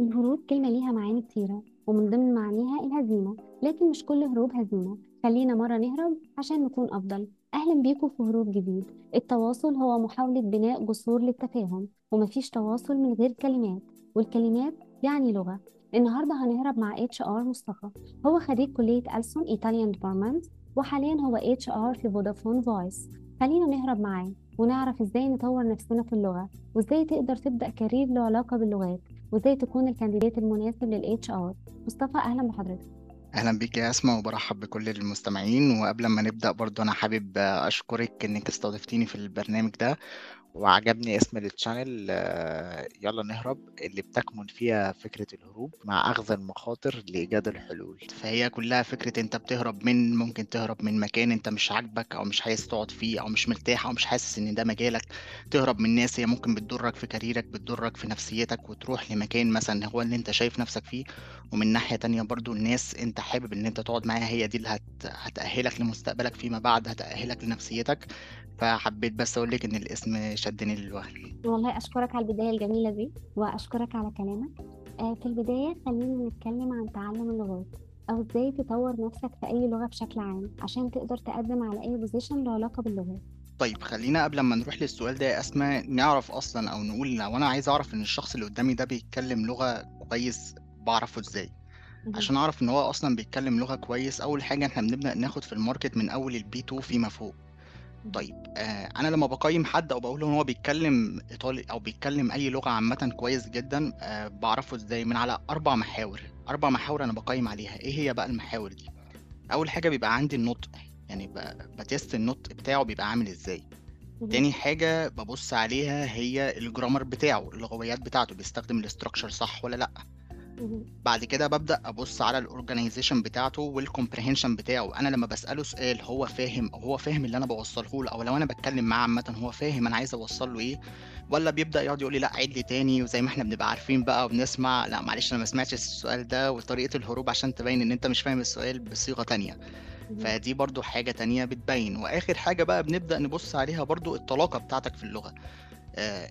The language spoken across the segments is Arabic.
الهروب كلمة ليها معاني كتيرة ومن ضمن معانيها الهزيمة لكن مش كل هروب هزيمة. خلينا مرة نهرب عشان نكون أفضل. أهلا بيكم في هروب جديد. التواصل هو محاولة بناء جسور للتفاهم ومفيش تواصل من غير كلمات. والكلمات يعني لغة. النهاردة هنهرب مع HR مصطفى. هو خريج كلية ألسون Italian department وحاليا هو HR في فودافون voice خلينا نهرب معاه ونعرف إزاي نطور نفسنا في اللغة وإزاي تقدر تبدأ career له علاقة باللغات. وإزاي تكون ال candidate المناسب لل HR مصطفى أهلا بحضرتك. أهلا بيك يا أسماء وبرحب بكل المستمعين. وقبل ما نبدأ برضو أنا حابب أشكرك إنك استضفتيني في البرنامج ده. وعجبني اسم ال channel آه، يلا نهرب اللي بتكمن فيها فكرة الهروب مع أخذ المخاطر لإيجاد الحلول. فهي كلها فكرة أنت بتهرب من ممكن تهرب من مكان أنت مش عاجبك أو مش عايز تقعد فيه أو مش مرتاح أو مش حاسس إن ده مجالك. تهرب من ناس هي ممكن بتضرك في كاريرك بتضرك في نفسيتك وتروح لمكان مثلا هو اللي أنت شايف نفسك فيه. ومن ناحية تانية برضو الناس أنت حابب إن أنت تقعد معاها هي دي اللي هت... هتأهلك لمستقبلك فيما بعد هتأهلك لنفسيتك. فحبيت بس أقول لك إن الاسم شدني للوهن والله أشكرك على البداية الجميلة دي وأشكرك على كلامك. آه، في البداية خلينا نتكلم عن تعلم اللغات أو إزاي تطور نفسك في أي لغة بشكل عام عشان تقدر تقدم على أي position له علاقة باللغات. طيب خلينا قبل ما نروح للسؤال ده يا أسماء نعرف أصلا أو نقول لو أنا عايز أعرف إن الشخص اللي قدامي ده بيتكلم لغة كويس بعرفه إزاي؟ عشان أعرف إن هو أصلا بيتكلم لغة كويس أول حاجة إحنا بنبدأ ناخد في ال market من أول ال B2 فيما فوق. طيب آه أنا لما بقيم حد أو بقول إن هو بيتكلم إيطالي أو بيتكلم أي لغة عامة كويس جدا آه بعرفه إزاي؟ من على أربع محاور أربع محاور أنا بقيم عليها. إيه هي بقى المحاور دي؟ أول حاجة بيبقى عندي النطق يعني ب test النطق بتاعه بيبقى عامل إزاي. تاني حاجة ببص عليها هي ال grammar بتاعه اللغويات بتاعته بيستخدم ال structure صح ولا لأ. بعد كده ببدأ أبص على ال organization بتاعته وال comprehension بتاعه. أنا لما بسأله سؤال هو فاهم أو هو فاهم اللي أنا بوصله له أو لو أنا بتكلم معاه عامة هو فاهم أنا عايز اوصل له إيه؟ ولا بيبدأ يقعد يقول لي لا عيد لي تاني وزي ما إحنا بنبقى عارفين بقى وبنسمع لا معلش أنا ما سمعتش السؤال ده وطريقة الهروب عشان تبين إن أنت مش فاهم السؤال بصيغة تانية. فدي برضو حاجة تانية بتبين. وآخر حاجة بقى بنبدأ نبص عليها برضو الطلاقة بتاعتك في اللغة. آه،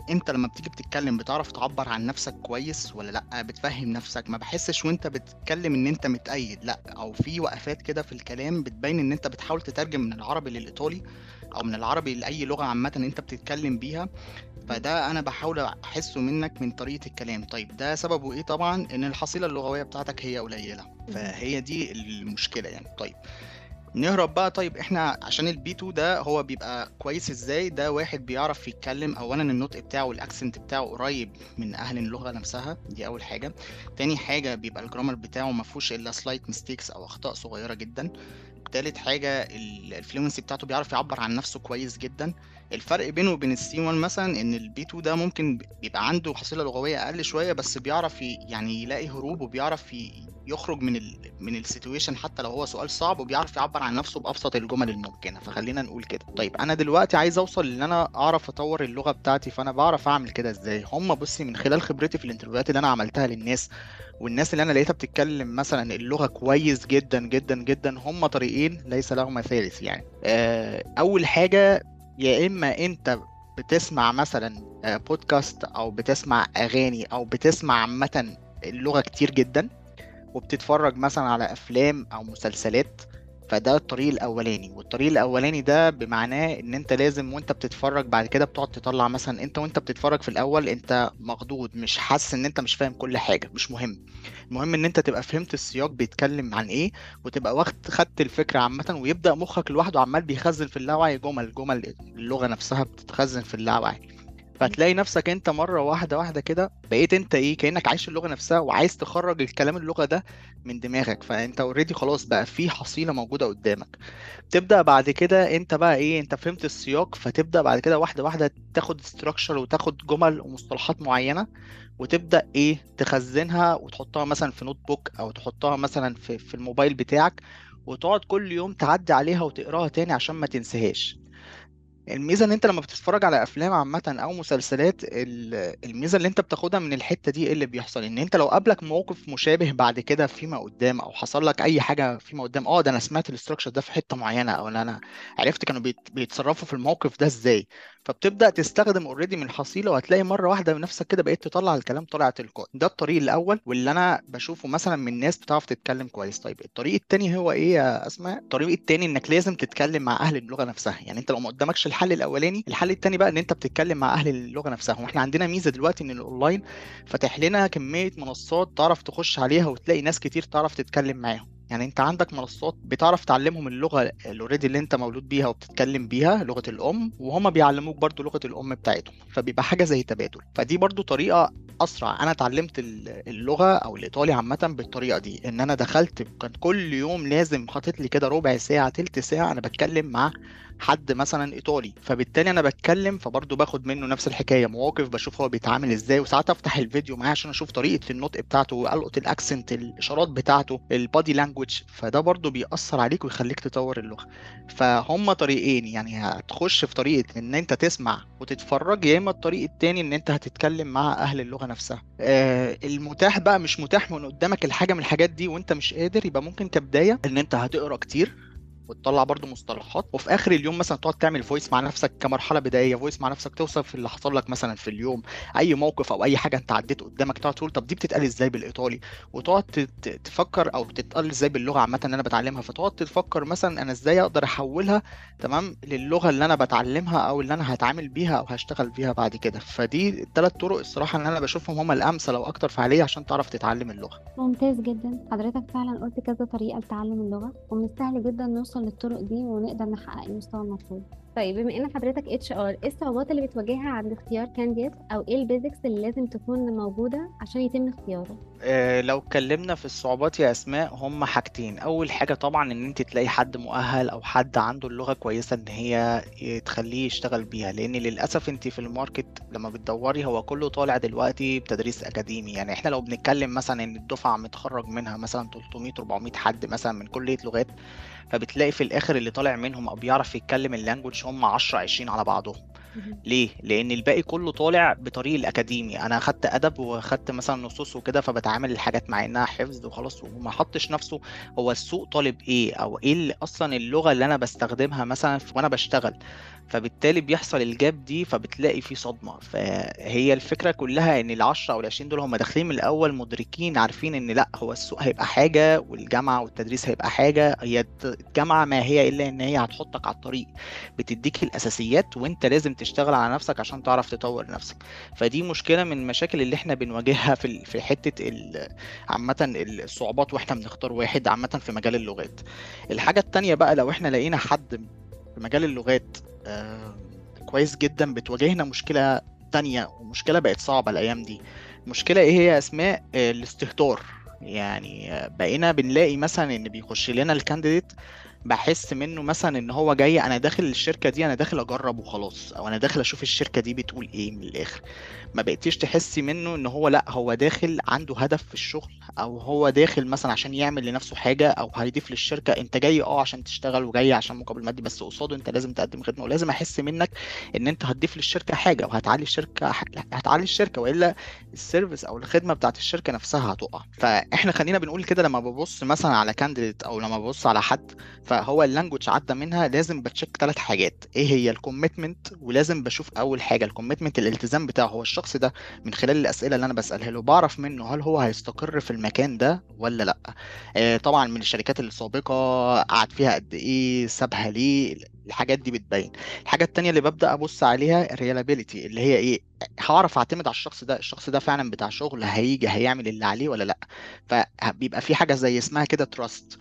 انت لما بتيجي بتتكلم بتعرف تعبر عن نفسك كويس ولا لأ؟ بتفهم نفسك. ما بحسش وانت بتتكلم ان انت متأيد لأ. أو في وقفات كده في الكلام بتبين ان انت بتحاول تترجم من العربي للإيطالي أو من العربي لأي لغة عامة انت بتتكلم بيها. فده أنا بحاول أحسه منك من طريقة الكلام. طيب ده سببه إيه؟ طبعا إن الحصيلة اللغوية بتاعتك هي قليلة. فهي دي المشكلة يعني. طيب نهرب بقى. طيب إحنا عشان ال B2 ده هو بيبقى كويس إزاي؟ ده واحد بيعرف يتكلم اولا النطق بتاعه وال accent بتاعه قريب من أهل اللغة نفسها. دي أول حاجة. تاني حاجة بيبقى ال grammar بتاعه ما فيهوش إلا slight mistakes أو أخطاء صغيرة جدا. تالت حاجة ال fluency بتاعته بيعرف يعبر عن نفسه كويس جدا. الفرق بينه وبين ال C1 مثلا إن ال B2 ده ممكن بيبقى عنده حصيلة لغوية أقل شوية بس بيعرف يعني يلاقي هروب وبيعرف يخرج من ال من ال situation حتى لو هو سؤال صعب وبيعرف يعبر عن نفسه بأبسط الجمل الممكنة. فخلينا نقول كده. طيب أنا دلوقتي عايز أوصل ان أنا أعرف أطور اللغة بتاعتي فأنا بعرف أعمل كده إزاي؟ هم بصي من خلال خبرتي في ال interview هات اللي أنا عملتها للناس والناس اللي أنا لقيتها بتتكلم مثلا اللغة كويس جدا جدا جدا هم طريقين ليس لهما ثالث يعني. آه، أول حاجة يا إما أنت بتسمع مثلا بودكاست أو بتسمع أغاني أو بتسمع عامه اللغة كتير جدا وبتتفرج مثلا على أفلام أو مسلسلات فده الطريق الأولاني والطريق الأولاني ده بمعناه إن أنت لازم وأنت بتتفرج بعد كده بتقعد تطلع مثلا أنت وأنت بتتفرج في الأول أنت مخضوض مش حاسس إن أنت مش فاهم كل حاجة مش مهم. المهم إن أنت تبقى فهمت السياق بيتكلم عن إيه وتبقى واخد خدت الفكرة عامه ويبدأ مخك لوحده عمال بيخزن في اللاوعي جمل جمل اللغة نفسها بتتخزن في اللاوعي. فتلاقي نفسك انت مرة واحدة واحدة كده بقيت انت إيه كأنك عايش اللغة نفسها وعايز تخرج الكلام اللغة ده من دماغك. فانت already خلاص بقى في حصيلة موجودة قدامك. تبدأ بعد كده انت بقى إيه انت فهمت السياق فتبدأ بعد كده واحدة واحدة تاخد structure وتاخد جمل ومصطلحات معينة وتبدأ إيه تخزنها وتحطها مثلا في notebook أو تحطها مثلا في في الموبايل بتاعك وتقعد كل يوم تعدي عليها وتقراها تاني عشان ما تنساهاش. الميزة إن أنت لما بتتفرج على أفلام عامة أو مسلسلات ال- الميزة اللي أنت بتاخدها من الحتة دي إيه اللي بيحصل؟ إن أنت لو قابلك موقف مشابه بعد كده فيما قدام أو حصل لك أي حاجة فيما قدام آه ده أنا سمعت ال structure ده في حتة معينة أو أنا عرفت كانوا بيت- بيتصرفوا في الموقف ده إزاي؟ فبتبدأ تستخدم already من الحصيله وهتلاقي مرة واحدة بنفسك كده بقيت تطلع الكلام طالع تلقائي. ده الطريق الأول واللي أنا بشوفه مثلا من ناس بتعرف تتكلم كويس. طيب الطريق التاني هو إيه يا أسماء؟ الطريق التاني إنك لازم تتكلم مع أهل اللغة نفسها. يعني أنت لو ما قدامكش الحل الأولاني الحل التاني بقى إن أنت بتتكلم مع أهل اللغة نفسها. وإحنا عندنا ميزة دلوقتي إن الاونلاين فتح لنا كمية منصات تعرف تخش عليها وتلاقي ناس كتير تعرف تتكلم معاهم. يعني انت عندك منصات بتعرف تعلمهم اللغة ال already اللي انت مولود بيها وبتتكلم بيها لغة الأم وهم بيعلموك برضو لغة الأم بتاعتهم فبيبقى حاجة زي تبادل. فدي برضو طريقة أسرع. أنا اتعلمت ال- اللغة أو الإيطالي عامة بالطريقة دي. إن أنا دخلت كان كل يوم لازم حاطط لي كده ربع ساعة تلت ساعة أنا بتكلم مع حد مثلا إيطالي. فبالتالي أنا بتكلم فبرضه باخد منه نفس الحكاية مواقف بشوف هو بيتعامل إزاي. وساعات أفتح الفيديو معاه عشان أشوف طريقة النطق بتاعته ألقط ال accent الإشارات بتاعته ال body language فده برضه بيأثر عليك ويخليك تطور اللغة. فهم طريقين يعني هتخش في طريقة إن أنت تسمع وتتفرج يا إما الطريق التاني إن أنت هتتكلم مع أهل اللغة نفسها. آه المتاح بقى مش متاح من قدامك الحاجة من الحاجات دي وأنت مش قادر يبقى ممكن كبداية إن أنت هتقرأ كتير. وتطلع برضو مصطلحات. وفي آخر اليوم مثلا تقعد تعمل voice مع نفسك كمرحلة بدائية voice مع نفسك توصف اللي حصل لك مثلا في اليوم أي موقف أو أي حاجة أنت عديت قدامك تقعد تقول طب دي بتتقال إزاي بالإيطالي؟ وتقعد تفكر أو بتتقال إزاي باللغة عامة اللي أنا بتعلمها. فتقعد تفكر مثلا أنا إزاي أقدر أحولها تمام للغة اللي أنا بتعلمها أو اللي أنا هتعامل بيها أو هشتغل بيها بعد كده. فدي الثلاث طرق الصراحة اللي أنا بشوفهم هم الأمثل أو أكتر فعالية عشان تعرف تتعلم اللغة. ممتاز جدا. حضرتك فعلا قلت كذا طريقة لتعلم اللغة ومن السهل جدا نوصل للطرق دي ونقدر نحقق المستوى المطلوب. طيب بما إن حضرتك HR إيه الصعوبات اللي بتواجهها عند اختيار candidate أو إيه ال basics اللي لازم تكون موجودة عشان يتم اختياره؟ لو اتكلمنا في الصعوبات يا أسماء هم حاجتين. أول حاجة طبعا إن أنت تلاقي حد مؤهل أو حد عنده اللغة كويسة إن هي تخليه يشتغل بيها. لأن للأسف أنت في ال market لما بتدوري هو كله طالع دلوقتي بتدريس أكاديمي. يعني إحنا لو بنتكلم مثلا إن الدفعة متخرج منها مثلا 300 400 حد مثلا من كلية لغات فبتلاقي في الآخر اللي طالع منهم أو بيعرف يتكلم ال language هم 10 20 على بعضهم. ليه؟ لأن الباقي كله طالع بطريق الأكاديمي، أنا أخدت أدب وأخدت مثلا نصوص وكده فبتعامل الحاجات مع إنها حفظ وخلاص وما حطش نفسه هو السوق طالب إيه أو إيه اللي أصلا اللغة اللي أنا بستخدمها مثلا وأنا بشتغل، فبالتالي بيحصل الجاب دي فبتلاقي في صدمة، فهي الفكرة كلها إن العشرة أو العشرين دول هم داخلين من الأول مدركين عارفين إن لأ هو السوق هيبقى حاجة والجامعة والتدريس هيبقى حاجة، هي الجامعة ما هي إلا إن هي هتحطك على الطريق. بتديك الأساسيات وأنت لازم تشتغل على نفسك عشان تعرف تطور نفسك. فدي مشكلة من المشاكل اللي إحنا بنواجهها في في حتة عامة الصعوبات وإحنا بنختار واحد عامة في مجال اللغات. الحاجة التانية بقى لو إحنا لقينا حد في مجال اللغات كويس جدا بتواجهنا مشكلة تانية ومشكلة بقت صعبة الأيام دي. المشكلة إيه هي أسماء؟ الاستهتار. يعني بقينا بنلاقي مثلا إن بيخش لنا الكانديديت بحس منه مثلا إن هو جاي أنا داخل الشركة دي أنا داخل أجرب وخلاص أو أنا داخل أشوف الشركة دي بتقول إيه من الآخر. ما بقيتيش تحسي منه إن هو لأ هو داخل عنده هدف في الشغل أو هو داخل مثلا عشان يعمل لنفسه حاجة أو هيضيف للشركة. أنت جاي آه عشان تشتغل وجاي عشان مقابل مادي بس قصاده أنت لازم تقدم خدمة. ولازم أحس منك إن أنت هتضيف للشركة حاجة وهتعلي الشركة هتعلي الشركة وإلا ال service أو الخدمة بتاعت الشركة نفسها هتقع. فإحنا خلينا بنقول كده لما ببص مثلا على candidate أو لما ببص على حد فهو ال language عدى منها لازم ب check ثلاث حاجات. إيه هي؟ ال commitment ولازم بشوف أول حاجة. ال commitment الالتزام بتاعه هو الشخص ده من خلال الأسئلة اللي أنا بسألها له. بعرف منه هل هو هيستقر في المكان ده ولا لأ. آه طبعا من الشركات السابقة قعد فيها قد إيه سابها ليه الحاجات دي بتبين. الحاجة التانية اللي ببدأ أبص عليها ال reliability اللي هي إيه هعرف أعتمد على الشخص ده الشخص ده فعلا بتاع شغل هيجي هيعمل اللي عليه ولا لأ. فبيبقى في حاجة زي اسمها كده trust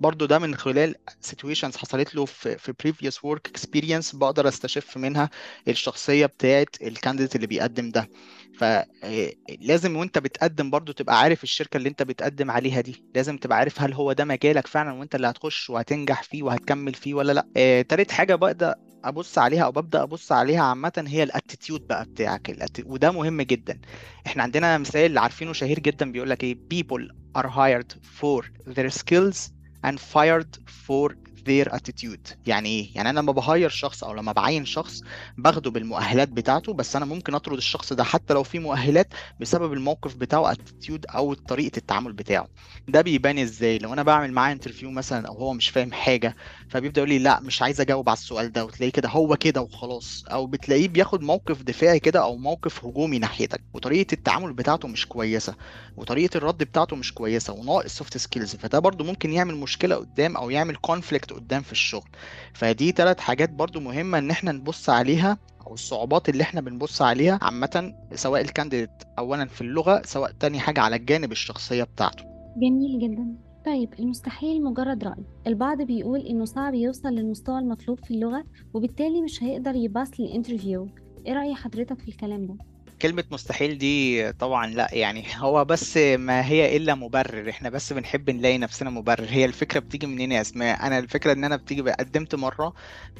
برضو ده من خلال situations حصلت له في في previous work experience بقدر أستشف منها الشخصية بتاعت ال candidate اللي بيقدم ده. فلازم وانت بتقدم برضو تبقى عارف الشركة اللي انت بتقدم عليها دي. لازم تبقى عارف هل هو ده مجالك فعلا وانت اللي هتخش وهتنجح فيه وهتكمل فيه ولا لأ. آه، تالت حاجة بقدر أبص عليها أو ببدأ أبص عليها عامة هي ال attitude بقى بتاعك. وده مهم جدا. إحنا عندنا مثال عارفينه شهير جدا بيقول لك إيه؟ People are hired for their skills and fired for their attitude. يعني إيه؟ يعني أنا لما ب hire شخص أو لما بعين شخص باخده بالمؤهلات بتاعته بس أنا ممكن أطرد الشخص ده حتى لو في مؤهلات بسبب الموقف بتاعه attitude أو طريقة التعامل بتاعه. ده بيبان إزاي؟ لو أنا بعمل معاه interview مثلا أو هو مش فاهم حاجة فبيبدأ يقول لي لأ مش عايز أجاوب على السؤال ده وتلاقيه كده هو كده وخلاص. أو بتلاقيه بياخد موقف دفاعي كده أو موقف هجومي ناحيتك وطريقة التعامل بتاعته مش كويسة وطريقة الرد بتاعته مش كويسة وناقص soft skills فده برضو ممكن يعمل مشكلة قدام أو يعمل conflict قدام في الشغل. فدي ثلاث حاجات برضو مهمة إن إحنا نبص عليها أو الصعوبات اللي إحنا بنبص عليها عامة سواء ال candidate اولا في اللغة سواء تاني حاجة على الجانب الشخصية بتاعته. جميل جدا. طيب المستحيل مجرد رأي. البعض بيقول إنه صعب يوصل للمستوى المطلوب في اللغة وبالتالي مش هيقدر ي pass لل interview إيه رأي حضرتك في الكلام ده؟ كلمة مستحيل دي طبعا لا يعني هو بس ما هي إلا مبرر إحنا بس بنحب نلاقي نفسنا مبرر. هي الفكرة بتيجي منين يا أسماء؟ أنا الفكرة إن أنا بتيجي قدمت مرة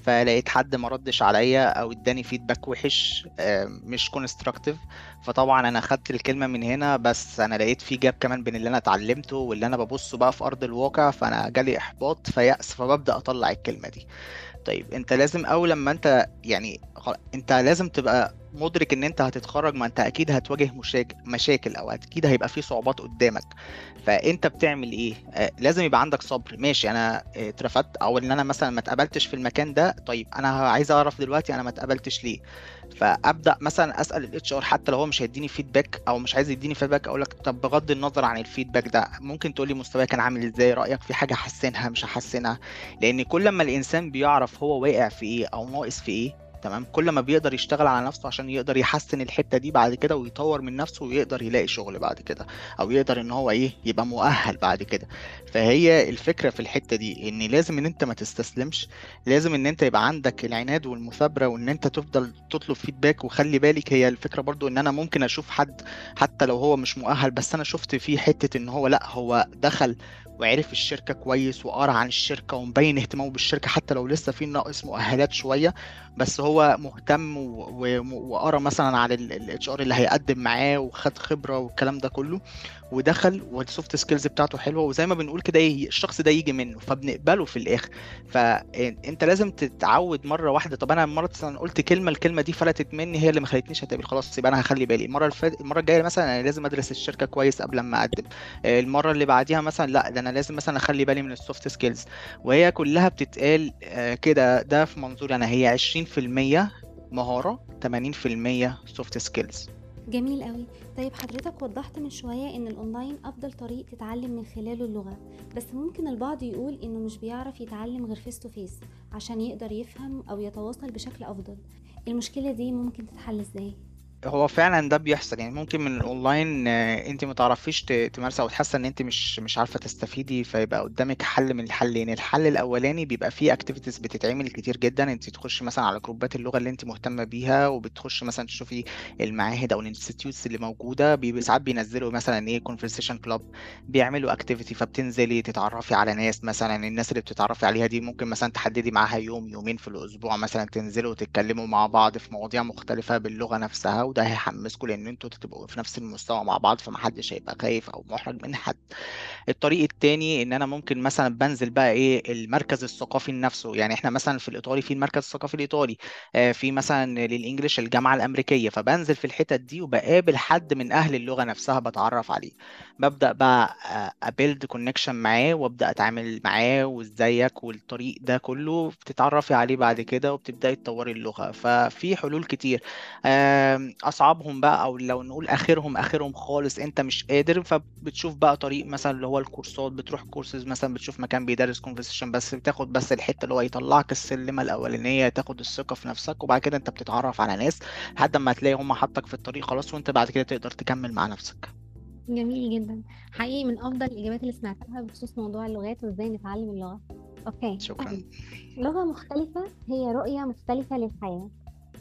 فلقيت حد ما ردش عليا أو إداني feedback وحش آه، مش constructive فطبعا أنا خدت الكلمة من هنا بس أنا لقيت في gap كمان بين اللي أنا اتعلمته واللي أنا ببصه بقى في أرض الواقع فأنا جالي إحباط فيأس فببدأ أطلع الكلمة دي. طيب أنت لازم أول لما أنت يعني أنت لازم تبقى مدرك إن أنت هتتخرج ما أنت أكيد هتواجه مشاكل أو أكيد هيبقى في صعوبات قدامك. فأنت بتعمل إيه؟ آه لازم يبقى عندك صبر. ماشي أنا اترفدت. أو إن أنا مثلا ما اتقبلتش في المكان ده طيب أنا عايز أعرف دلوقتي أنا ما اتقبلتش ليه؟ فأبدأ مثلا أسأل ال HR حتى لو هو مش هيديني feedback أو مش عايز يديني feedback أقول لك طب بغض النظر عن ال feedback ده ممكن تقول لي مستواي كان عامل إزاي؟ رأيك في حاجة احسنها مش هحسنها؟ لأن كل ما الإنسان بيعرف هو واقع في إيه أو ناقص في إيه تمام؟ كل ما بيقدر يشتغل على نفسه عشان يقدر يحسن الحتة دي بعد كده ويطور من نفسه ويقدر يلاقي شغل بعد كده أو يقدر إن هو إيه يبقى مؤهل بعد كده. فهي الفكرة في الحتة دي إن لازم إن أنت ما تستسلمش لازم إن أنت يبقى عندك العناد والمثابرة وإن أنت تفضل تطلب فيدباك وخلي بالك هي الفكرة برضو إن أنا ممكن أشوف حد حتى لو هو مش مؤهل بس أنا شفت فيه حتة إن هو لأ هو دخل وعرف الشركة كويس وقرأ عن الشركة ومبين اهتمامه بالشركة حتى لو لسه في ناقص مؤهلات شوية بس هو مهتم وقرأ مثلا على ال HR اللي هيقدم معاه وخد خبرة والكلام ده كله. ودخل وال soft skills بتاعته حلوة وزي ما بنقول كده إيه الشخص ده يجي منه فبنقبله في الآخر. فانت لازم تتعود مرة واحدة. طب أنا مرة مثلا قلت كلمة الكلمة دي فلتت مني هي اللي ما خلتنيش أتقبل. خلاص يبقى أنا هخلي بالي. المرة اللي فاتت المرة الجاية مثلا أنا لازم أدرس الشركة كويس قبل ما أقدم. المرة اللي بعديها مثلا لأ ده أنا لازم مثلا أخلي بالي من ال soft skills وهي كلها بتتقال آه، كده ده في منظوري أنا. هي 20% مهارة 80% soft skills جميل قوي طيب حضرتك وضحت من شوية إن الأونلاين أفضل طريق تتعلم من خلاله اللغة بس ممكن البعض يقول إنه مش بيعرف يتعلم غير face to face عشان يقدر يفهم أو يتواصل بشكل أفضل المشكلة دي ممكن تتحل إزاي؟ هو فعلا ده بيحصل. يعني ممكن من الأونلاين آه، أنت ما تعرفيش تمارسي أو تحسي إن أنت مش مش عارفة تستفيدي فيبقى قدامك حل من الحلين. الحل الأولاني بيبقى فيه activities بتتعمل كتير جدا. أنت تخش مثلا على جروبات اللغة اللي أنت مهتمة بيها وبتخش مثلا تشوفي المعاهد أو ال institutes اللي موجودة. ساعات بينزلوا مثلا إيه conversation club بيعملوا activity فبتنزلي تتعرفي على ناس مثلا. الناس اللي بتتعرفي عليها دي ممكن مثلا تحددي معاها يوم يومين في الأسبوع مثلا. تنزلوا وتتكلموا مع بعض في مواضيع مختلفة باللغة نفسها. وده هيحمسكم لأن أنتوا تبقوا في نفس المستوى مع بعض فمحدش هيبقى خايف أو محرج من حد. الطريق التاني ان أنا ممكن مثلا بنزل بقى إيه المركز الثقافي نفسه يعني إحنا مثلا في الإيطالي في المركز الثقافي الإيطالي آه، في مثلا لل English الجامعة الأمريكية فبنزل في الحتت دي وبقابل حد من أهل اللغة نفسها بتعرف عليه. ببدأ بقى ا build connection معاه وأبدأ أتعامل معاه وإزيك والطريق ده كله بتتعرفي عليه بعد كده وبتبدأي تطوري اللغة. ففي حلول كتير. أصعبهم بقى أو لو نقول آخرهم آخرهم خالص أنت مش قادر فبتشوف بقى طريق مثلا اللي هو الكورسات. بتروح كورسز مثلا بتشوف مكان بيدرس conversation بس بتاخد بس الحتة اللي هو يطلعك السلمة الأولانية تاخد الثقة في نفسك وبعد كده أنت بتتعرف على ناس لحد ما تلاقي هم حطك في الطريق خلاص وأنت بعد كده تقدر تكمل مع نفسك. جميل جدا. حقيقي من أفضل الإجابات اللي سمعتها بخصوص موضوع اللغات وإزاي نتعلم اللغة. أوكي. شكرا. لغة مختلفة هي رؤية مختلفة للحياة.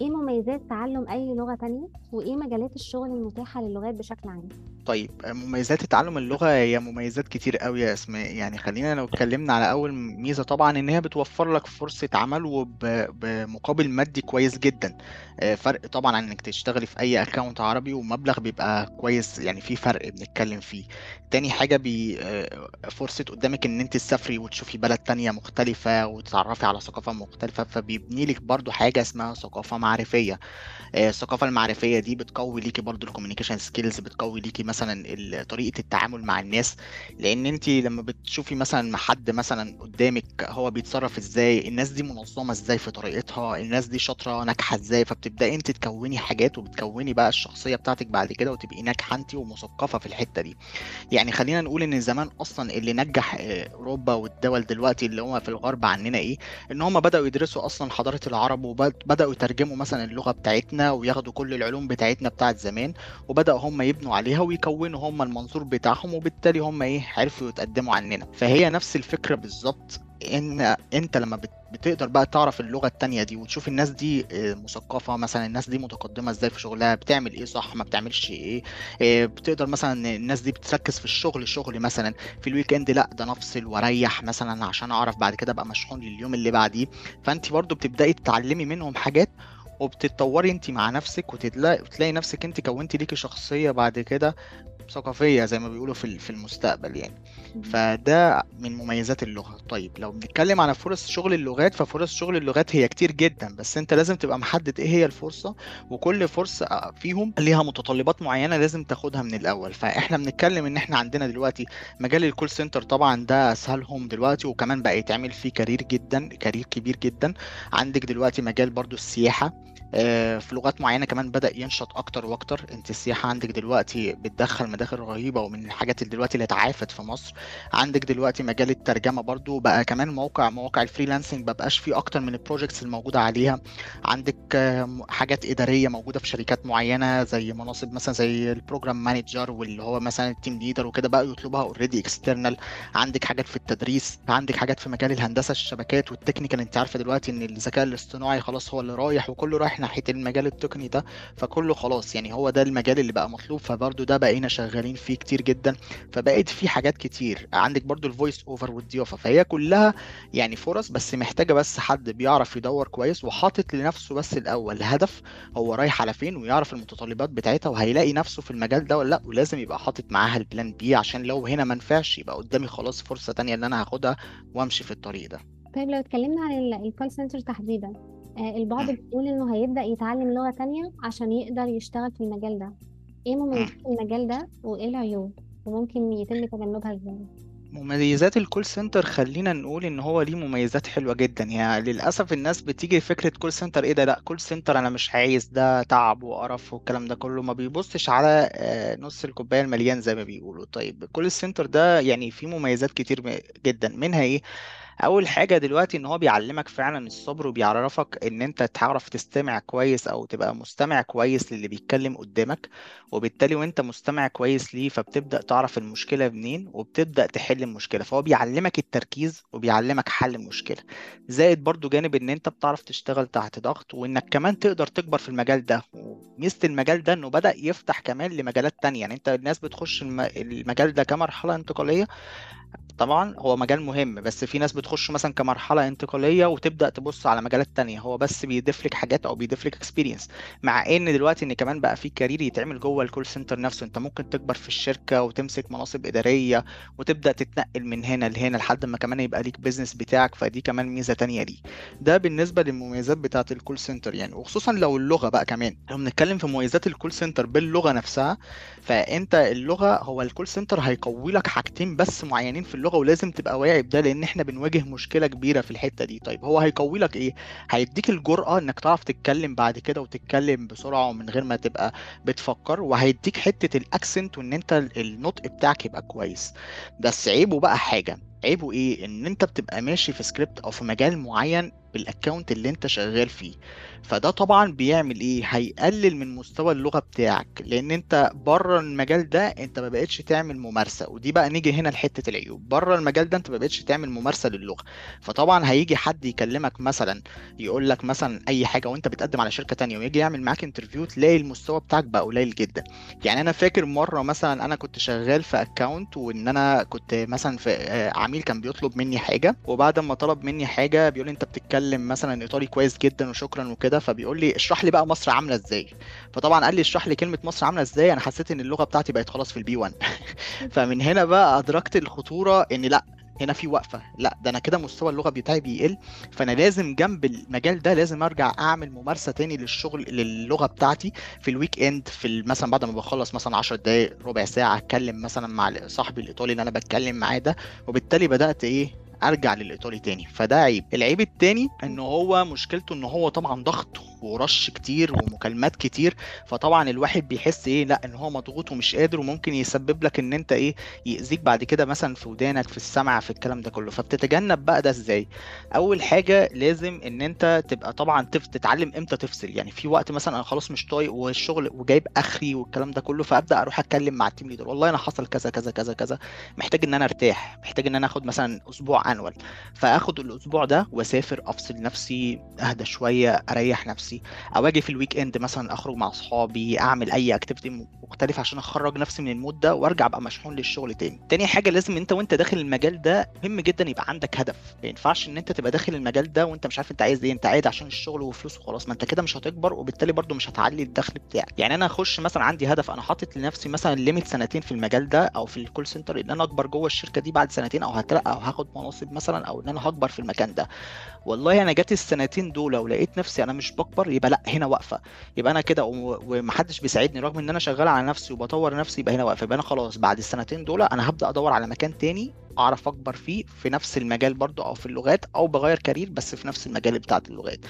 إيه مميزات تعلم أي لغة تانية؟ وإيه مجالات الشغل المتاحة للغات بشكل عام؟ طيب مميزات تعلم اللغة هي مميزات كتير قوي يا أسماء. يعني خلينا لو اتكلمنا على أول ميزة طبعا إن هي بتوفر لك فرصة عمل وبمقابل مادي كويس جدا. آه، فرق طبعا عن إنك تشتغلي في أي account عربي ومبلغ بيبقى كويس. يعني في فرق بنتكلم فيه. تاني حاجة بي آه، فرصة قدامك إن أنت تسافري وتشوفي بلد تانية مختلفة وتتعرفي على ثقافة مختلفة. فبيبني لك برضو حاجة اسمها ثقافة معرفية. آه، الثقافة المعرفية دي بتقوي ليكي برضو ال communication skills بتقوي ليكي مثلا طريقة التعامل مع الناس. لأن أنت لما بتشوفي مثلا حد مثلا قدامك هو بيتصرف إزاي الناس دي منظمة إزاي في طريقتها الناس دي شاطرة ناجحة إزاي فبتبدأي انت تكوني حاجات وبتكوني بقى الشخصية بتاعتك بعد كده وتبقي ناجحة انت ومثقفة في الحتة دي. يعني خلينا نقول إن زمان أصلا اللي نجح آه، أوروبا والدول دلوقتي اللي هم في الغرب عننا إيه إن هم بدأوا يدرسوا أصلا حضارة العرب وبدأوا يترجموا مثلا اللغة بتاعتنا وياخدوا كل العلوم بتاعتنا بتاعت زمان وبدأوا هم يبنوا عليها ويكونوا هم المنظور بتاعهم وبالتالي هم إيه عرفوا يتقدموا عننا. فهي نفس الفكرة بالظبط إن أنت لما بتقدر بقى تعرف اللغة التانية دي وتشوف الناس دي آه، مثقفة مثلا الناس دي متقدمة إزاي في شغلها بتعمل إيه صح ما بتعملش إيه آه، بتقدر مثلا الناس دي بتركز في الشغل شغل مثلا في ال weekend لأ ده نفصل وأريح مثلا عشان أعرف بعد كده أبقى مشحون لليوم اللي بعديه. فأنت برضو بتبدأي تتعلمي منهم حاجات وبتتطوري انت مع نفسك وتلاقي نفسك انت كونتي ليكي شخصية بعد كده ثقافية زي ما بيقولوا في في المستقبل يعني. فده من مميزات اللغة. طيب لو بنتكلم على فرص شغل اللغات ففرص شغل اللغات هي كتير جدا بس انت لازم تبقى محدد إيه هي الفرصة وكل فرصة فيهم ليها متطلبات معينة لازم تاخدها من الأول. فإحنا بنتكلم إن إحنا عندنا دلوقتي مجال ال call center طبعا ده أسهلهم دلوقتي وكمان بقى يتعمل فيه career جدا career كبير جدا. عندك دلوقتي مجال برضو السياحة في لغات معينة كمان بدأ ينشط أكتر وأكتر. أنت السياحة عندك دلوقتي بتدخل مداخل رهيبة ومن الحاجات اللي دلوقتي اللي اتعافت في مصر. عندك دلوقتي مجال الترجمة برضو بقى كمان موقع مواقع ال freelancing ما بقاش فيه أكتر من ال projects الموجودة عليها. عندك حاجات إدارية موجودة في شركات معينة زي مناصب مثلا زي ال program manager واللي هو مثلا ال team leader وكده بقى يطلبها already external عندك حاجات في التدريس عندك حاجات في مجال الهندسة الشبكات وال technical أنت عارفة دلوقتي إن الذكاء الاصطناعي خلاص هو اللي رايح وكله رايح ناحية المجال التقني ده فكله خلاص يعني هو ده المجال اللي بقى مطلوب فبرضه ده بقينا شغالين فيه كتير جدا فبقيت في حاجات كتير. عندك برضه ال voice over والضيافة فهي كلها يعني فرص بس محتاجة بس حد بيعرف يدور كويس وحاطط لنفسه بس الأول هدف هو رايح على فين ويعرف المتطلبات بتاعتها وهيلاقي نفسه في المجال ده ولا لأ ولازم يبقى حاطط معاها ال plan B عشان لو هنا ما نفعش يبقى قدامي خلاص فرصة تانية إن أنا هاخدها وأمشي في الطريق ده. طيب لو اتكلمنا عن ال call center تحديدا البعض بيقول إنه هيبدأ يتعلم لغة تانية عشان يقدر يشتغل في المجال ده. إيه مميزات المجال ده وإيه العيوب؟ وممكن يتم تجنبها إزاي؟ مميزات ال call center خلينا نقول إن هو ليه مميزات حلوة جدا. يعني للأسف الناس بتيجي فكرة call center إيه ده؟ لأ call center أنا مش عايز ده تعب وقرف والكلام ده كله. ما بيبصش على آه، نص الكوباية المليان زي ما بيقولوا. طيب ال call center ده يعني فيه مميزات كتير جدا. منها إيه؟ أول حاجة دلوقتي إن هو بيعلمك فعلا الصبر وبيعرفك إن أنت تعرف تستمع كويس أو تبقى مستمع كويس للي بيتكلم قدامك وبالتالي وأنت مستمع كويس ليه فبتبدأ تعرف المشكلة منين وبتبدأ تحل المشكلة. فهو بيعلمك التركيز وبيعلمك حل المشكلة. زائد برضو جانب إن أنت بتعرف تشتغل تحت ضغط وإنك كمان تقدر تكبر في المجال ده. وميزة المجال ده إنه بدأ يفتح كمان لمجالات تانية. يعني أنت الناس بتخش المجال ده كمرحلة انتقالية طبعا هو مجال مهم بس في ناس بتخش مثلا كمرحلة انتقالية وتبدأ تبص على مجالات تانية. هو بس بيضيف لك حاجات أو بيضيف لك اكسبيرينس مع إن دلوقتي إن كمان بقى في career يتعمل جوه ال call center نفسه. أنت ممكن تكبر في الشركة وتمسك مناصب إدارية وتبدأ تتنقل من هنا لهنا لحد ما كمان يبقى ليك business بتاعك. فدي كمان ميزة تانية ليه ده بالنسبة للمميزات بتاعة ال call center يعني. وخصوصا لو اللغة بقى كمان. لو بنتكلم في مميزات ال call center باللغة نفسها فأنت اللغة هو ال call center هيقوي لك حاجتين بس معينين في اللغة ولازم تبقى واعي بده لأن إحنا بنواجه مشكلة كبيرة في الحتة دي. طيب هو هيقوي لك إيه؟ هيديك الجرأة إنك تعرف تتكلم بعد كده وتتكلم بسرعة ومن غير ما تبقى بتفكر وهيديك حتة ال accent وإن أنت النطق بتاعك يبقى كويس. بس عيبه بقى حاجة عيبه إيه؟ إن أنت بتبقى ماشي في سكريبت أو في مجال معين بال account اللي أنت شغال فيه. فده طبعا بيعمل إيه؟ هيقلل من مستوى اللغة بتاعك. لأن أنت بره المجال ده أنت ما بقتش تعمل ممارسة. ودي بقى نيجي هنا لحتة العيوب. بره المجال ده أنت ما بقتش تعمل ممارسة للغة. فطبعا هيجي حد يكلمك مثلا يقول لك مثلا أي حاجة وأنت بتقدم على شركة تانية ويجي يعمل معاك interview تلاقي المستوى بتاعك بقى قليل جدا. يعني أنا فاكر مرة مثلا أنا كنت شغال في account وإن أنا كنت مثلا في آه، عميل كان بيطلب مني حاجة وبعد ما طلب مني حاجة بيقول لي أنت بتتكلم مثلا إيطالي كويس جدا وشكرا وكده فبيقول لي اشرح لي بقى مصر عاملة إزاي. فطبعا قال لي اشرح لي كلمة مصر عاملة إزاي أنا حسيت إن اللغة بتاعتي بقت خلاص في ال B 1 فمن هنا بقى أدركت الخطورة إن لأ هنا في وقفة. لا ده أنا كده مستوى اللغة بتاعي بيقل فأنا لازم جنب المجال ده لازم أرجع أعمل ممارسة تاني للشغل للغة بتاعتي في ال weekend في مثلا بعد ما بخلص مثلا 10 دقائق ربع ساعة أتكلم مثلا مع صاحبي الإيطالي اللي أنا بتكلم معاه ده وبالتالي بدأت إيه أرجع للإيطالي تاني. فده عيب. العيب التاني إن هو مشكلته إن هو طبعا ضغط ورش كتير ومكالمات كتير فطبعا الواحد بيحس إيه لأ إن هو مضغوط ومش قادر وممكن يسبب لك إن أنت إيه يأذيك بعد كده مثلا في ودانك في السمع في الكلام ده كله. فبتتجنب بقى ده إزاي؟ أول حاجة لازم إن أنت تبقى طبعا تف... تتعلم إمتى تفصل. يعني في وقت مثلا أنا خلاص مش طايق والشغل وجايب آخري والكلام ده كله فأبدأ أروح أتكلم مع ال team leader والله أنا حصل كذا كذا كذا كذا. محتاج إن أنا أرتاح. محتاج إن أنا آخد مثلا أسبوع annual فأخد الأسبوع ده وأسافر أفصل نفسي أهدى شوية أريح نفسي. أو آجي في ال weekend مثلا أخرج مع أصحابي أعمل أي activity مختلف عشان أخرج نفسي من ال mood ده وأرجع أبقى مشحون للشغل تاني. تاني حاجة لازم أنت وأنت داخل المجال ده مهم جدا يبقى عندك هدف. ما ينفعش إن أنت تبقى داخل المجال ده وأنت مش عارف أنت عايز إيه أنت قاعد عشان الشغل وفلوس وخلاص ما أنت كده مش هتكبر وبالتالي برضو مش هتعلي الدخل بتاعك. يعني أنا أخش مثلا عندي هدف أنا حاطط لنفسي مثلا limit سنتين في المجال ده أو في ال call center إن أنا أكبر جوه الشركة دي بعد سنتين أو هترقى أو هاخد مناصب مثلا أو إن أنا هكبر في المكان ده. والله أنا جات السنتين دول ولقيت نفسي أنا مش بكبر يبقى لأ هنا واقفة. يبقى أنا كده ومحدش بيساعدني رغم إن أنا شغال على نفسي وبطور نفسي يبقى هنا واقفة. يبقى أنا خلاص بعد السنتين دول أنا هبدأ أدور على مكان تاني أعرف أكبر فيه في نفس المجال برضو أو في اللغات أو بغير كارير بس في نفس المجال بتاعت اللغات.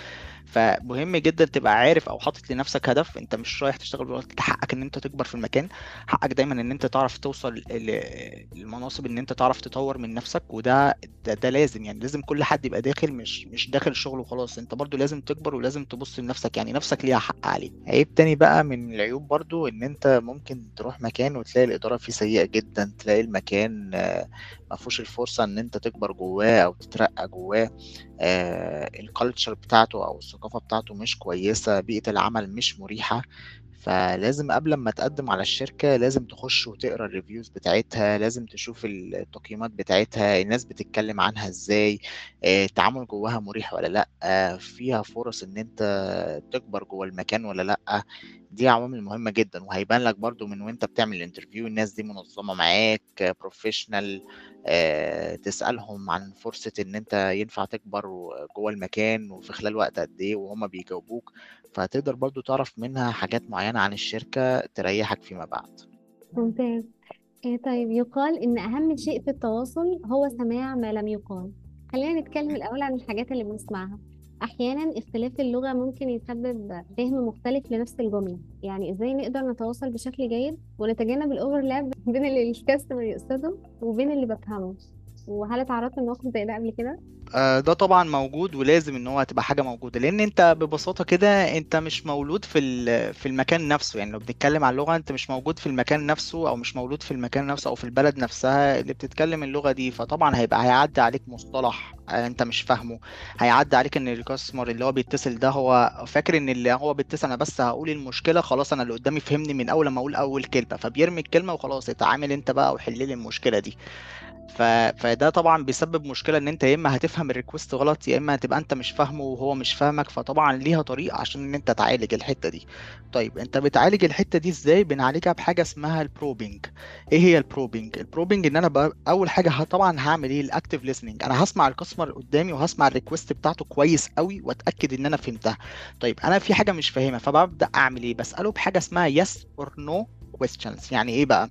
فمهم جدا تبقى عارف أو حاطط لنفسك هدف. أنت مش رايح تشتغل حقك إن أنت تكبر في المكان. حقك دايما إن أنت تعرف توصل للمناصب إن أنت تعرف تطور من نفسك. وده ده, ده لازم. يعني لازم كل حد يبقى داخل مش مش داخل الشغل وخلاص. أنت برضو لازم تكبر ولازم تبص لنفسك. يعني نفسك ليها حق عليك عيب تاني بقى من العيوب برضو إن أنت ممكن تروح مكان وتلاقي الإدارة فيه سيئة جدا. تلاقي المكان ما فيهوش الفرصة إن أنت تكبر جواه أو تترقى جواه. ال culture بتاعته أو الثقافة بتاعته مش كويسة بيئة العمل مش مريحة. فلازم قبل ما تقدم على الشركة لازم تخش وتقرأ ال reviews بتاعتها لازم تشوف التقييمات بتاعتها الناس بتتكلم عنها إزاي آه، التعامل جواها مريح ولا لأ آه، فيها فرص إن أنت تكبر جوه المكان ولا لأ. دي عوامل مهمة جدا وهيبان لك برضو من وأنت بتعمل ال interview الناس دي منظمة معاك professional تسألهم عن فرصة إن أنت ينفع تكبر جوه المكان وفي خلال وقت قد إيه وهما بيجاوبوك. فهتقدر برضو تعرف منها حاجات معينة عن الشركة تريحك فيما بعد. ممتاز. إيه طيب يقال إن أهم شيء في التواصل هو سماع ما لم يقال. خلينا نتكلم الأول عن الحاجات اللي بنسمعها. أحيانا اختلاف اللغة ممكن يسبب فهم مختلف لنفس الجملة يعني إزاي نقدر نتواصل بشكل جيد ونتجنب الأوفرلاب بين اللي الكاستمر يقصده وبين اللي بفهمه وهل اتعرضت لموقف زي ده قبل كده؟ آه، ده طبعا موجود ولازم إن هو هتبقى حاجة موجودة. لأن أنت ببساطة كده أنت مش مولود في في المكان نفسه. يعني لو بنتكلم عن اللغة أنت مش موجود في المكان نفسه أو مش مولود في المكان نفسه أو في البلد نفسها اللي بتتكلم اللغة دي. فطبعا هيبقى هيعدي عليك مصطلح أنت مش فاهمه. هيعدي عليك إن ال customer اللي هو بيتصل ده هو فاكر إن اللي هو بيتصل أنا بس هقول المشكلة خلاص أنا اللي قدامي فهمني من أول ما أقول أول كلمة. فبيرمي الكلمة وخلاص اتعامل أنت بقى وحل لي المشكلة دي. ف... فده طبعا بيسبب مشكلة إن أنت يا إما هتفهم ال request غلط يا إما هتبقى أنت مش فاهمه وهو مش فاهمك فطبعا ليها طريقه عشان إن أنت تعالج الحتة دي. طيب أنت بتعالج الحتة دي إزاي؟ بنعالجها بحاجة اسمها ال probing إيه هي ال probing ال probing إن أنا ب... أول حاجة طبعا هعمل إيه؟ ال active listening. أنا هسمع ال customer قدامي وهسمع ال request بتاعته كويس قوي وأتأكد إن أنا فهمتها. طيب أنا في حاجة مش فاهمها فببدأ أعمل إيه؟ بسأله بحاجة اسمها yes or no questions. يعني إيه بقى؟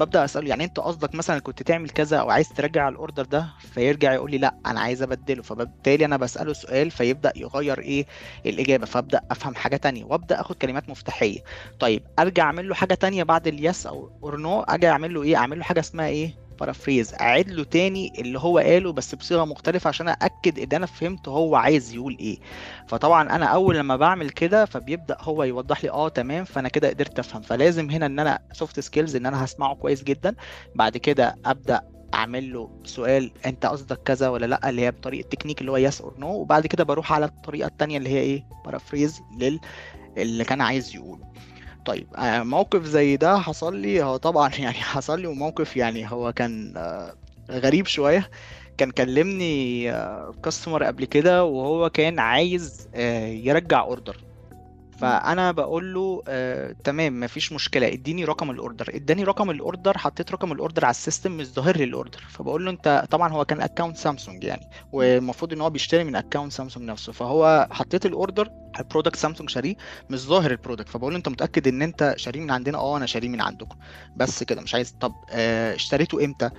ببدأ أسأله يعني أنت قصدك مثلا كنت تعمل كذا أو عايز ترجع ال order ده فيرجع يقول لي لأ أنا عايز أبدله. فبالتالي أنا بسأله سؤال فيبدأ يغير إيه الإجابة فأبدأ أفهم حاجة تانية وأبدأ أخد كلمات مفتاحية. طيب أرجع أعمل له حاجة تانية بعد ال yes أو or no أجي أعمل له إيه؟ أعمل له حاجة اسمها إيه؟ paraphrase أعيد له تاني اللي هو قاله بس بصيغة مختلفة عشان أأكد إن أنا فهمت هو عايز يقول إيه. فطبعا أنا أول لما بعمل كده فبيبدأ هو يوضح لي آه تمام فأنا كده قدرت أفهم. فلازم هنا إن أنا soft skills إن أنا هسمعه كويس جدا. بعد كده أبدأ أعمل له سؤال أنت قصدك كذا ولا لأ؟ اللي هي بطريقة تكنيك اللي هو yes or no وبعد كده بروح على الطريقة التانية اللي هي إيه؟ paraphrase لل اللي كان عايز يقوله. طيب آه، موقف زي ده حصل لي. هو طبعا يعني حصل لي وموقف يعني هو كان آه، غريب شوية. كان كلمني customer قبل كده وهو كان عايز آه، يرجع order فأنا بقول له آه، تمام مفيش مشكلة اديني رقم الأوردر. اداني رقم الأوردر حطيت رقم الأوردر على السيستم مش ظاهر لي الأوردر. فبقول له أنت طبعا هو كان account سامسونج يعني والمفروض إن هو بيشتري من account سامسونج نفسه. فهو حطيت ال order ال product سامسونج شاريه مش ظاهر ال product فبقول له أنت متأكد إن أنت شاريه من عندنا؟ آه أنا شاريه من عندكم. بس كده مش عايز. طب آه، اشتريته إمتى؟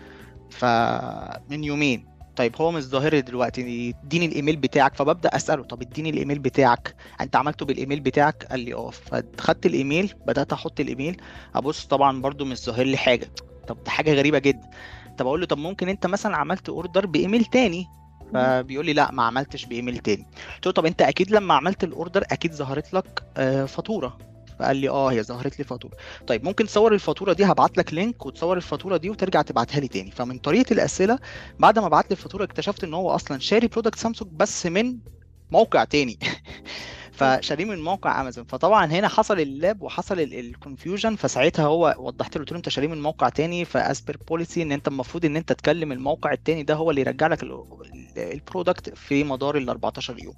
فمن يومين. طيب هو مش ظاهر دلوقتي. اديني الإيميل بتاعك فببدأ أسأله طب اديني الإيميل بتاعك. أنت عملته بالإيميل بتاعك؟ قال لي آه. فخدت الإيميل بدأت أحط الإيميل. أبص طبعا برضو مش ظاهر لي حاجة. طب ده حاجة غريبة جدا. طب أقول له طب ممكن أنت مثلا عملت order ب email تاني؟ فبيقول لي لا ما عملتش بإيميل تاني. قلت له طب أنت أكيد لما عملت ال order أكيد ظهرت لك آه، فاتورة. فقال لي آه هي ظهرت لي فاتورة. طيب ممكن تصور الفاتورة دي هبعت لك link وتصور الفاتورة دي وترجع تبعتها لي تاني. فمن طريقة الأسئلة بعد ما بعت لي الفاتورة اكتشفت إن هو أصلا شاري product سامسونج بس من موقع تاني. فشاريه من موقع امازون فطبعا هنا حصل ال lap وحصل ال confusion فساعتها هو وضحت له قلت له أنت شاريه من موقع تاني ف as per policy إن أنت المفروض إن أنت تكلم الموقع التاني ده هو اللي يرجع لك ال product في مدار ال 14 يوم.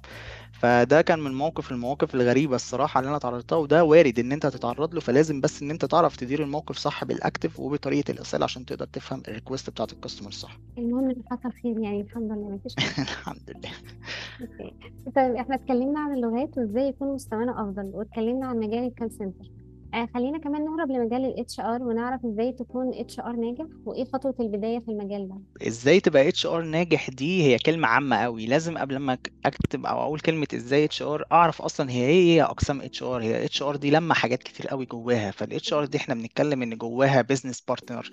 فده كان من موقف المواقف الغريبة الصراحة اللي أنا تعرضتها وده وارد إن أنت تتعرض له فلازم بس إن أنت تعرف تدير الموقف صح بال active وبطريقة الاسئله عشان تقدر تفهم ال request بتاعت ال customer صح. المهم ان حصل خير يعني الحمد لله. مفيش مشكلة. الحمد لله. okay. طيب إحنا اتكلمنا عن اللغات وازاي يكون مستوانا افضل واتكلمنا عن مجال ال call center آه خلينا كمان نهرب لمجال ال HR ونعرف إزاي تكون HR ناجح وإيه خطوة البداية في المجال ده. إزاي تبقى HR ناجح دي هي كلمة عامة قوي. لازم قبل ما أكتب أو أقول كلمة إزاي HR أعرف أصلا هي إيه هي أقسام HR هي HR دي لمة حاجات كتير قوي جواها. فال HR دي إحنا بنتكلم إن جواها business partner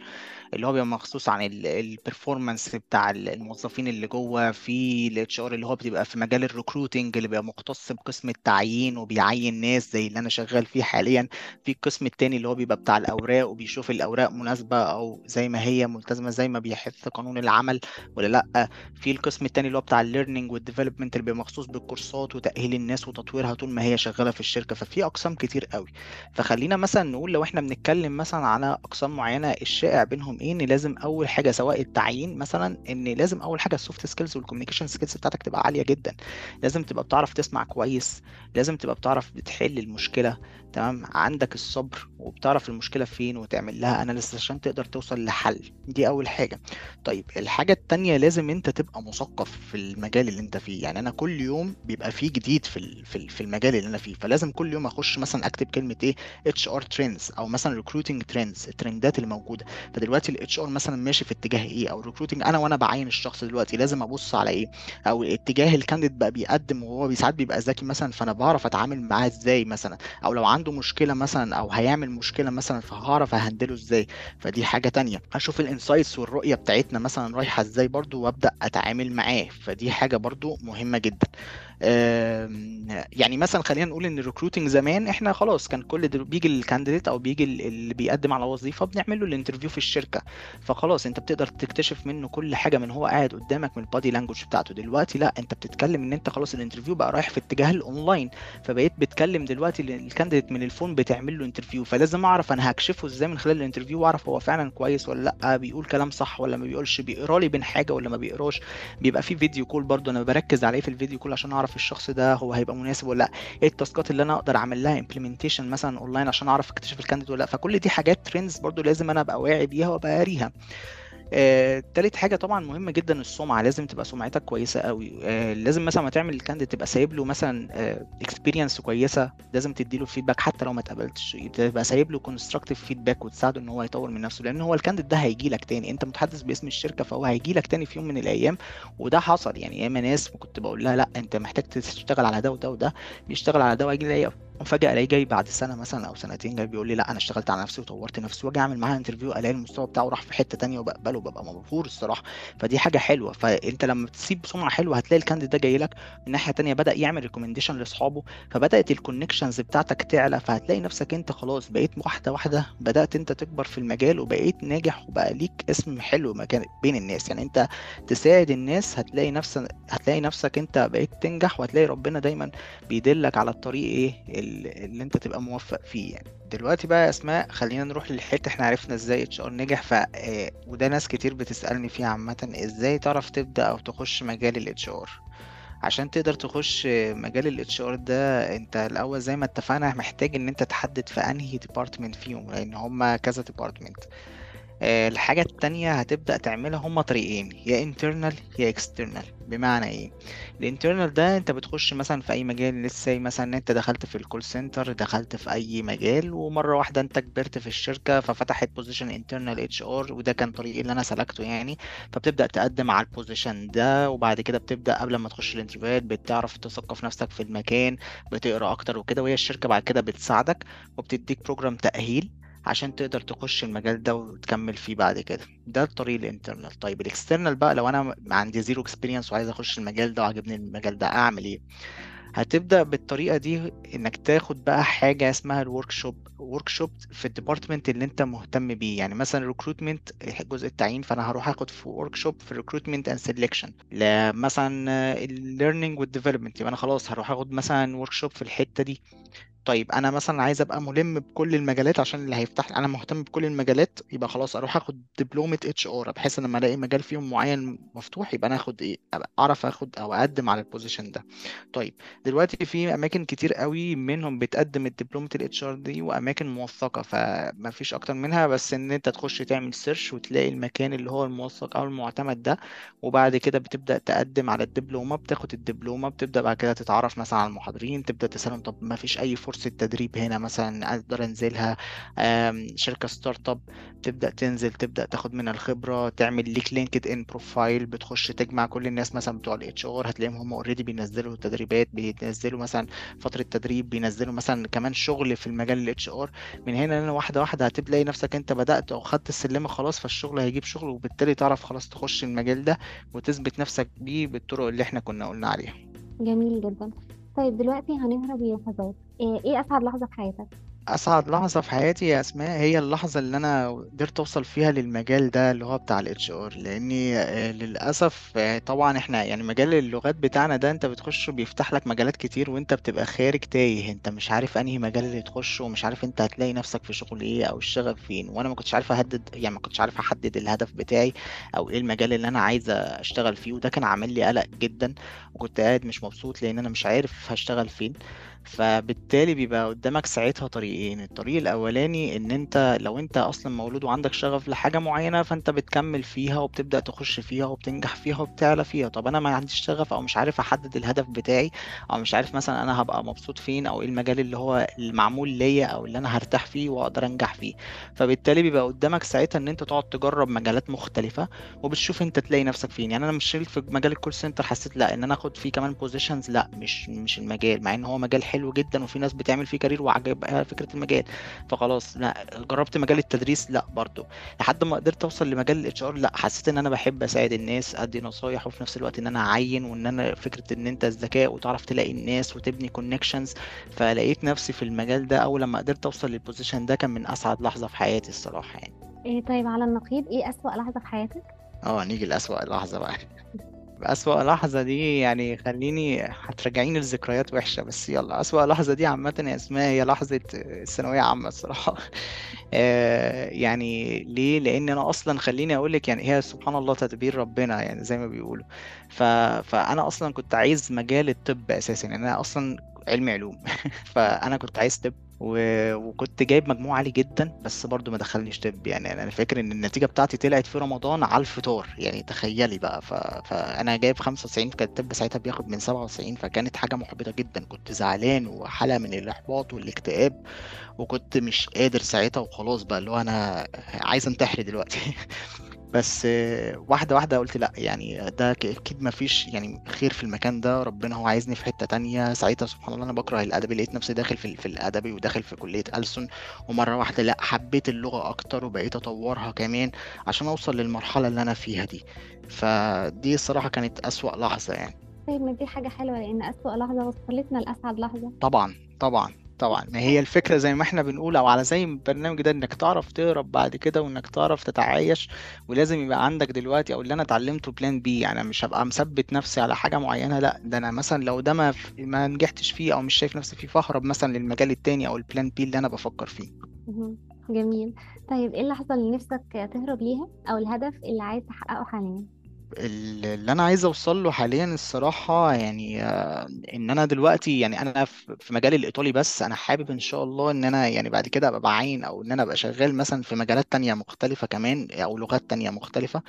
اللي هو بيبقى مخصوص عن ال performance بتاع الموظفين اللي جوه في ال HR اللي هو بتبقى في مجال ال recruiting اللي بيبقى مختص بقسم التعيين وبيعين ناس زي اللي أنا شغال فيه حاليا. في القسم التاني اللي هو بيبقى بتاع الأوراق وبيشوف الأوراق مناسبة أو زي ما هي ملتزمة زي ما بيحث قانون العمل ولا لأ. في القسم التاني اللي هو بتاع ال learning و ال development اللي بيبقى مخصوص بالكورسات وتأهيل الناس وتطويرها طول ما هي شغالة في الشركة. ففي أقسام كتير قوي. فخلينا مثلا نقول لو إحنا بنتكلم مثلا على أقسام معينة الشائع بينهم إيه؟ إن لازم أول حاجة سواء التعيين مثلا إن لازم أول حاجة ال soft skills و ال communication skills بتاعتك تبقى عالية جدا. لازم تبقى بتعرف تسمع كويس لازم تبقى بتعرف بتحل المشكلة تمام؟ عندك الصبر وبتعرف المشكلة فين وتعمل لها analysis عشان تقدر توصل لحل. دي أول حاجة. طيب الحاجة التانية لازم أنت تبقى مثقف في المجال اللي أنت فيه. يعني أنا كل يوم بيبقى فيه جديد في في ال- في المجال اللي أنا فيه. فلازم كل يوم أخش مثلا أكتب كلمة إيه؟ HR trends أو مثلا recruiting trends ال trendات اللي موجودة. فدلوقتي ال HR مثلا ماشي في اتجاه إيه؟ أو ال recruiting أنا وأنا بعين الشخص دلوقتي لازم أبص على إيه؟ أو اتجاه ال candidate بقى بيقدم وهو ساعات بيبقى ذكي مثلا فأنا بعرف أتعامل معاه إزاي مثلا؟ أو لو عنده مشكلة مثلا أو هيعمل مشكلة مثلا فهعرف ا handle ه إزاي؟ فدي حاجة تانية. أشوف ال insights والرؤية بتاعتنا مثلا رايحة إزاي برضو وأبدأ أتعامل معاه. فدي حاجة برضو مهمة جدا. يعني مثلا خلينا نقول إن ال recruiting زمان إحنا خلاص كان كل. بيجي ال candidate أو بيجي ال- اللي بيقدم على وظيفة بنعمل له ال interview في الشركة. فخلاص أنت بتقدر تكتشف منه كل حاجة من هو قاعد قدامك من ال body language بتاعته. دلوقتي لا أنت بتتكلم إن أنت خلاص ال interview بقى رايح في اتجاه الاونلاين فبقيت بتكلم دلوقتي ال- candidate من ال phone بتعمل له interview فلازم أعرف أنا هكشفه إزاي من خلال ال interview وأعرف هو فعلا كويس ولا لأ. بيقول كلام صح ولا ما بيقولش. بيقرا لي بين حاجة ولا ما بيقراش. بيبقى في video call برضو أنا بركز عليه في ال video call عشان أعرف الشخص ده هو هيبقى مناسب ولا لأ. إيه ال taskات اللي أنا أقدر أعمل لها implementation مثلا اونلاين عشان أعرف اكتشف ال candidate ولا لأ. فكل دي حاجات trends برضو لازم أنا أبقى واعي بيها وأبقى قاريها. آه، تالت حاجة طبعا مهمة جدا السمعة لازم تبقى سمعتك كويسة قوي. آه، لازم مثلا ما تعمل ال candidate تبقى سايب له مثلا experience كويسة لازم تدي له feedback حتى لو ما اتقبلتش. تبقى سايب له constructive feedback وتساعده إن هو يطور من نفسه لأن هو ال candidate ده هيجي لك تاني. أنت متحدث باسم الشركة فهو هيجي لك تاني في يوم من الأيام وده حصل. يعني ياما ناس كنت بقول لها لأ أنت محتاج تشتغل على ده وده وده بيشتغل على ده وهيجي لي وفجأة ألاقيه جاي بعد سنة مثلا أو سنتين جاي بيقول لي لأ أنا اشتغلت على نفسي وطورت نفسي وأجي أعمل معاه interview ألاقي المستوى بتاعه راح في حتة تانية وبقبله ببقى مبهور الصراحة. فدي حاجة حلوة. فأنت لما تسيب سمعة حلوة هتلاقي ال candidate ده جاي لك من ناحية تانية بدأ يعمل recommendation لأصحابه فبدأت ال connections بتاعتك تعلى فهتلاقي نفسك أنت خلاص بقيت واحدة واحدة بدأت أنت تكبر في المجال وبقيت ناجح وبقى ليك اسم حلو مكان بين الناس. يعني أنت تساعد الناس هتلاقي نفسك هتلاقي نفسك أنت بقيت تنجح وهتلاقي ربنا دايما بيدلك على الطريق إيه؟ اللي انت تبقى موفق فيه يعني. دلوقتي بقى يا اسماء خلينا نروح للحتة إحنا عرفنا إزاي HR نجح. ف آه، وده ناس كتير بتسألني فيه عامة إزاي تعرف تبدأ أو تخش مجال الاتش آر؟ عشان تقدر تخش مجال ال HR ده انت الأول زي ما اتفقنا محتاج ان انت تحدد في انهي department فيهم لأن هما كذا department الحاجة التانية هتبدأ تعملها هما طريقين يا internal يا external. بمعنى إيه؟ ال internal ده أنت بتخش مثلا في أي مجال لسه مثلا أنت دخلت في ال call center دخلت في أي مجال ومرة واحدة أنت كبرت في الشركة ففتحت position internal HR وده كان طريقي اللي أنا سلكته يعني. فبتبدأ تقدم على ال position ده وبعد كده بتبدأ قبل ما تخش ال interviewهات بتعرف تثقف نفسك في المكان بتقرأ أكتر وكده وهي الشركة بعد كده بتساعدك وبتديك program تأهيل. عشان تقدر تخش المجال ده وتكمل فيه بعد كده. ده الطريق ال internal. طيب ال external بقى لو أنا عندي zero experience وعايز أخش المجال ده وعجبني المجال ده أعمل إيه؟ هتبدأ بالطريقة دي إنك تاخد بقى حاجة اسمها ال workshop workshop في ال department اللي أنت مهتم بيه. يعني مثلا recruitment جزء التعيين فأنا هروح آخد في workshop في recruitment and selection مثلا ال learning و ال development يبقى أنا خلاص هروح آخد مثلا workshop في الحتة دي. طيب أنا مثلا عايز أبقى ملم بكل المجالات عشان اللي هيفتح أنا مهتم بكل المجالات يبقى خلاص أروح آخد دبلومة HR بحيث ان لما ألاقي مجال فيهم معين مفتوح يبقى أنا آخد إيه أعرف آخد أو أقدم على ال position ده. طيب دلوقتي في أماكن كتير قوي منهم بتقدم الدبلومة ال HR دي وأماكن موثقة فما فيش أكتر منها بس إن أنت تخش تعمل search وتلاقي المكان اللي هو الموثق أو المعتمد ده وبعد كده بتبدأ تقدم على الدبلومة بتاخد الدبلومة بتبدأ بعد كده تتعرف مثلا على المحاضرين تبدأ تسألهم طب ما فيش أي فرصة فرصة تدريب هنا مثلا أقدر أنزلها شركة startup تبدأ تنزل تبدأ تاخد منها الخبرة تعمل ليك LinkedIn profile بتخش تجمع كل الناس مثلا بتوع ال HR هتلاقيهم هم already بينزلوا تدريبات بينزلوا مثلا فترة تدريب بينزلوا مثلا كمان شغل في المجال ال HR. من هنا لهنا واحدة واحدة هتلاقي نفسك أنت بدأت أو خدت السلمة خلاص فالشغل هيجيب شغل وبالتالي تعرف خلاص تخش المجال ده وتثبت نفسك بيه بالطرق اللي إحنا كنا قلنا عليها. جميل جدا. طيب دلوقتي هنهرب للحظات إيه إيه أسعد لحظة في حياتك؟ أسعد لحظة في حياتي يا أسماء هي اللحظة اللي أنا قدرت أوصل فيها للمجال ده اللي هو بتاع ال HR لأني آه، للأسف آه، طبعا إحنا يعني مجال اللغات بتاعنا ده أنت بتخش بيفتح لك مجالات كتير وأنت بتبقى خارج تايه. أنت مش عارف أنهي مجال اللي تخشه ومش عارف أنت هتلاقي نفسك في شغل إيه أو الشغف فين. وأنا ما كنتش عارف احدد يعني ما كنتش عارف أحدد الهدف بتاعي أو إيه المجال اللي أنا عايز أشتغل فيه. وده كان عامل لي قلق جدا وكنت قاعد مش مبسوط لأن أنا مش عارف هشتغل فين. فبالتالي بيبقى قدامك ساعتها طريقين. الطريق الأولاني إن أنت لو أنت أصلا مولود وعندك شغف لحاجة معينة فأنت بتكمل فيها وبتبدأ تخش فيها وبتنجح فيها وبتعلى فيها. طب أنا ما عنديش شغف أو مش عارف أحدد الهدف بتاعي أو مش عارف مثلا أنا هبقى مبسوط فين أو إيه المجال اللي هو المعمول ليا أو اللي أنا هرتاح فيه وأقدر أنجح فيه. فبالتالي بيبقى قدامك ساعتها إن أنت تقعد تجرب مجالات مختلفة وبتشوف أنت تلاقي نفسك فين. يعني أنا مش في مجال ال call center حسيت لا إن أنا أخد فيه كمان positions لا مش مش المجال. مع إن هو مجال حلو جدا وفي ناس بتعمل فيه career وعجبها فكرة المجال. فخلاص لا جربت مجال التدريس؟ لا برضو. لحد ما قدرت أوصل لمجال ال HR؟ لا حسيت إن أنا بحب أساعد الناس أدي نصايح وفي نفس الوقت إن أنا أعين وإن أنا فكرة إن أنت الذكاء وتعرف تلاقي الناس وتبني connections فلقيت نفسي في المجال ده أول لما قدرت أوصل لل position ده كان من أسعد لحظة في حياتي الصراحة يعني. إيه طيب على النقيض إيه أسوأ لحظة في حياتك؟ آه نيجي لأسوأ لحظة بقى. أسوأ لحظة دي يعني خليني هترجعيني لذكريات وحشة بس يلا أسوأ لحظة دي عامة يا أسماء هي لحظة الثانوية عامة الصراحة. آه، يعني ليه؟ لأن أنا أصلا خليني أقول لك يعني هي سبحان الله تدبير ربنا يعني زي ما بيقولوا. ف... فأنا أصلا كنت عايز مجال الطب أساسا يعني أنا أصلا علمي علوم. فأنا كنت عايز طب. و... وكنت جايب مجموع عالي جدا بس برضو ما دخلنيش طب يعني. أنا فاكر إن النتيجة بتاعتي طلعت في رمضان على الفطار يعني تخيلي بقى. ف... فانا جايب 95 كان الطب ساعتها بياخد من 97 فكانت حاجة محبطة جدا. كنت زعلان وحالة من الإحباط والاكتئاب وكنت مش قادر ساعتها وخلاص بقى. اللي هو أنا عايز أنتحر دلوقتي. بس واحدة واحدة قلت لأ يعني ده أكيد مفيش يعني خير في المكان ده ربنا هو عايزني في حتة تانية. ساعتها سبحان الله أنا بكره الأدبي لقيت نفسي داخل في في الأدبي وداخل في كلية ألسن. ومرة واحدة لأ حبيت اللغة أكتر وبقيت أطورها كمان عشان أوصل للمرحلة اللي أنا فيها دي. فدي الصراحة كانت أسوأ لحظة يعني. طيب ما دي حاجة حلوة لأن أسوأ لحظة وصلتنا لأسعد لحظة. طبعا طبعا. طبعا. ما هي الفكرة زي ما إحنا بنقول أو على زي البرنامج ده إنك تعرف تهرب بعد كده وإنك تعرف تتعايش ولازم يبقى عندك دلوقتي أو اللي أنا اتعلمته plan B يعني أنا مش هبقى مثبت نفسي على حاجة معينة لا. ده أنا مثلا لو ده ما ما نجحتش فيه أو مش شايف نفسي فيه فأهرب مثلا للمجال التاني أو ال plan B اللي أنا بفكر فيه. جميل. طيب إيه اللحظة اللي نفسك تهرب ليها أو الهدف اللي عايز تحققه حاليا؟ ال- اللي أنا عايز أوصل له حاليا الصراحة يعني آه، إن أنا دلوقتي يعني أنا في مجال الإيطالي بس أنا حابب إن شاء الله إن أنا يعني بعد كده أبقى بعين أو إن أنا أبقى شغال مثلا في مجالات تانية مختلفة كمان أو لغات تانية مختلفة.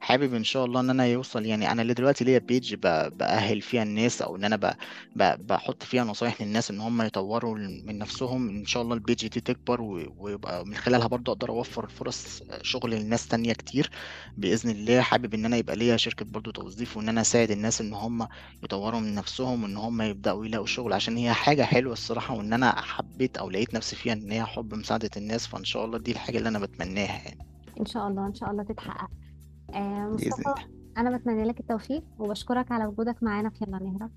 حابب إن شاء الله إن أنا يوصل يعني أنا اللي دلوقتي ليا بيج بأهل فيها الناس أو إن أنا بحط فيها نصايح للناس إن هم يطوروا من نفسهم. إن شاء الله البيج دي تكبر ويبقى من خلالها برضه أقدر أوفر فرص شغل لناس تانية كتير بإذن الله. حابب إن أنا يبقى شركة برضو توظيف وإن أنا أساعد الناس إن هم يطوروا من نفسهم وإن هم يبدأوا يلاقوا شغل عشان هي حاجة حلوة الصراحة وإن أنا حبيت أو لقيت نفسي فيها إن هي حب مساعدة الناس فإن شاء الله دي الحاجة اللي أنا بتمناها يعني. إن شاء الله إن شاء الله تتحقق. آه مصطفى الله. أنا بتمنى لك التوفيق وبشكرك على وجودك معانا في يلا نهرب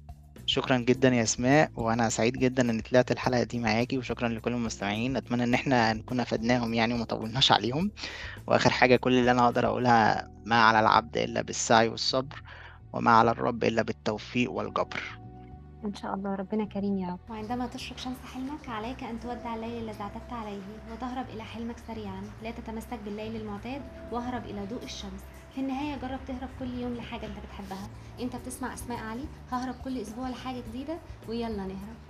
شكرا جدا يا أسماء وأنا سعيد جدا ان طلعت الحلقة دي معاكي وشكرا لكل المستمعين. أتمنى إن إحنا نكون أفدناهم يعني وما طولناش عليهم. وآخر حاجة كل اللي أنا أقدر أقولها ما على العبد إلا بالسعي والصبر وما على الرب إلا بالتوفيق والجبر. إن شاء الله ربنا كريم يا رب. وعندما تشرق شمس حلمك عليك أن تودع الليل الذي اعتدت عليه وتهرب إلى حلمك سريعا. لا تتمسك بالليل المعتاد واهرب إلى ضوء الشمس. في النهاية جرب تهرب كل يوم لحاجة أنت بتحبها. أنت بتسمع أسماء علي ههرب كل أسبوع لحاجة جديدة ويلا نهرب.